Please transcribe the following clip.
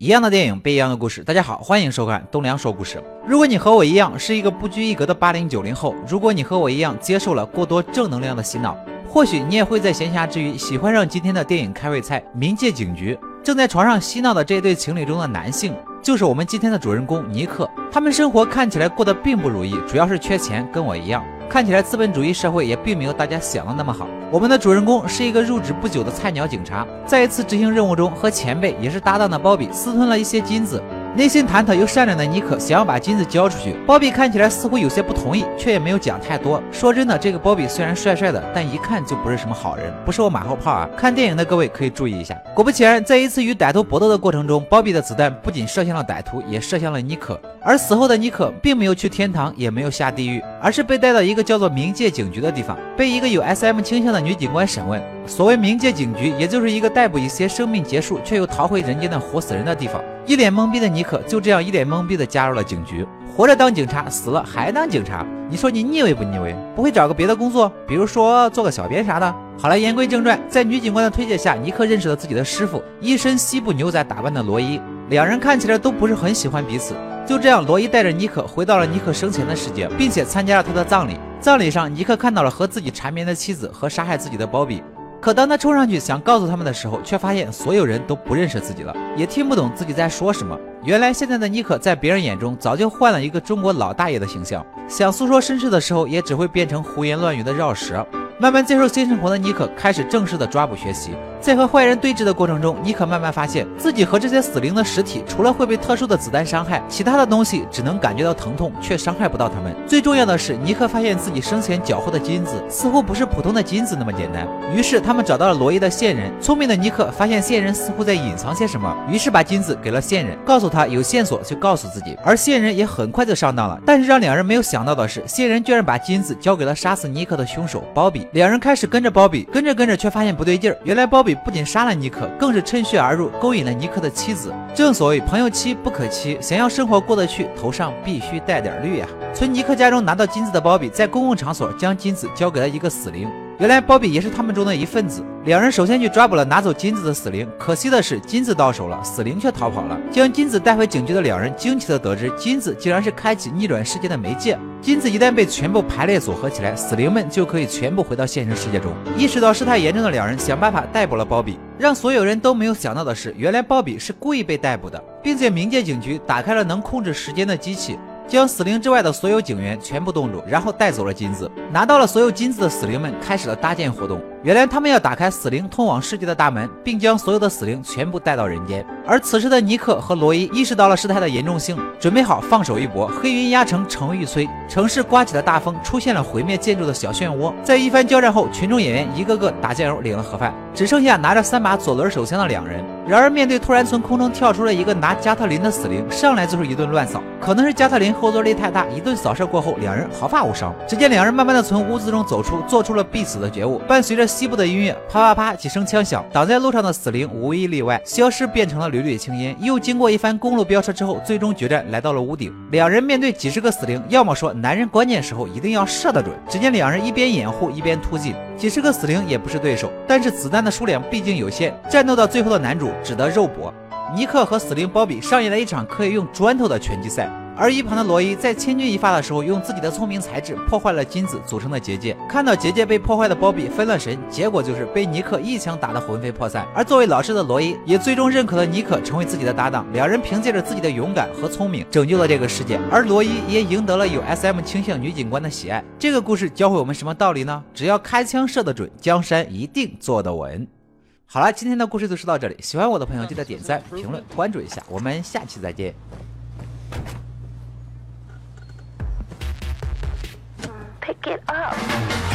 一样的电影，不一样的故事。大家好，欢迎收看东梁说故事。如果你和我一样是一个不拘一格的八零九零后，如果你和我一样接受了过多正能量的洗脑，或许你也会在闲暇之余喜欢上今天的电影开胃菜《冥界警局》。正在床上嬉闹的这对情侣中的男性，就是我们今天的主人公尼克。他们生活看起来过得并不如意，主要是缺钱，跟我一样。看起来资本主义社会也并没有大家想的那么好。我们的主人公是一个入职不久的菜鸟警察，在一次执行任务中，和前辈也是搭档的鲍比私吞了一些金子。内心忐忑又善良的妮可想要把金子交出去，鲍比看起来似乎有些不同意，却也没有讲太多。说真的，这个鲍比虽然帅帅的，但一看就不是什么好人，不是我马后炮啊！看电影的各位可以注意一下。果不其然，在一次与歹徒搏斗的过程中，鲍比的子弹不仅射向了歹徒，也射向了妮可。而死后的妮可并没有去天堂，也没有下地狱，而是被带到一个叫做冥界警局的地方，被一个有 SM 倾向的女警官审问。所谓冥界警局，也就是一个逮捕一些生命结束却又逃回人间的活死人的地方。一脸懵逼的尼克就这样一脸懵逼的加入了警局，活着当警察，死了还当警察。你说你腻味不腻味？不会找个别的工作，比如说做个小编啥的？好了，言归正传，在女警官的推荐下，尼克认识了自己的师傅，一身西部牛仔打扮的罗伊。两人看起来都不是很喜欢彼此。就这样，罗伊带着尼克回到了尼克生前的世界，并且参加了他的葬礼。葬礼上，尼克看到了和自己缠绵的妻子和杀害自己的鲍比。可当他冲上去想告诉他们的时候，却发现所有人都不认识自己了，也听不懂自己在说什么。原来现在的尼克在别人眼中早就换了一个中国老大爷的形象，想诉说身世的时候，也只会变成胡言乱语的绕舌。慢慢接受新生活的尼克开始正式的抓捕学习，在和坏人对峙的过程中，尼克慢慢发现自己和这些死灵的实体，除了会被特殊的子弹伤害，其他的东西只能感觉到疼痛，却伤害不到他们。最重要的是，尼克发现自己生前缴获的金子似乎不是普通的金子那么简单。于是他们找到了罗伊的线人，聪明的尼克发现线人似乎在隐藏些什么，于是把金子给了线人，告诉他有线索就告诉自己。而线人也很快就上当了，但是让两人没有想到的是，线人居然把金子交给了杀死尼克的凶手鲍比。两人开始跟着鲍比，跟着跟着却发现不对劲儿。原来鲍比不仅杀了尼克，更是趁虚而入，勾引了尼克的妻子。正所谓朋友妻不可欺，想要生活过得去，头上必须带点绿呀。从尼克家中拿到金子的鲍比，在公共场所将金子交给了一个死灵。原来鲍比也是他们中的一份子。两人首先去抓捕了拿走金子的死灵，可惜的是金子到手了，死灵却逃跑了。将金子带回警局的两人惊奇的得知，金子竟然是开启逆转世界的媒介。金子一旦被全部排列组合起来，死灵们就可以全部回到现实世界中。意识到事态严重的两人想办法逮捕了鲍比。让所有人都没有想到的是，原来鲍比是故意被逮捕的，并且冥界警局打开了能控制时间的机器。将死灵之外的所有警员全部冻住，然后带走了金子。拿到了所有金子的死灵们开始了搭建活动。原来他们要打开死灵通往世界的大门，并将所有的死灵全部带到人间。而此时的尼克和罗伊意识到了事态的严重性，准备好放手一搏。黑云压城城欲摧，城市刮起了大风，出现了毁灭建筑的小漩涡。在一番交战后，群众演员一个个打酱油领了盒饭，只剩下拿着三把左轮手枪的两人。然而面对突然从空中跳出了一个拿加特林的死灵，上来就是一顿乱扫。可能是加特林后坐力太大，一顿扫射过后，两人毫发无伤。只见两人慢慢的从屋子中走出，做出了必死的觉悟，伴随着。西部的音乐，啪啪啪几声枪响，挡在路上的死灵无一例外消失，变成了缕缕青烟。又经过一番公路飙车之后，最终决战来到了屋顶。两人面对几十个死灵，要么说男人关键时候一定要射得准。只见两人一边掩护一边突进，几十个死灵也不是对手，但是子弹的数量毕竟有限，战斗到最后的男主只得肉搏。尼克和死灵鲍比上演了一场可以用砖头的拳击赛。而一旁的罗伊在千钧一发的时候，用自己的聪明才智破坏了金子组成的结界。看到结界被破坏的鲍比分了神，结果就是被尼克一枪打得魂飞魄散。而作为老师的罗伊也最终认可了尼克成为自己的搭档。两人凭借着自己的勇敢和聪明，拯救了这个世界。而罗伊也赢得了有 SM 倾向女警官的喜爱。这个故事教会我们什么道理呢？只要开枪射得准，江山一定坐得稳。好了，今天的故事就说到这里。喜欢我的朋友记得点赞、评论、关注一下。我们下期再见。pick it up.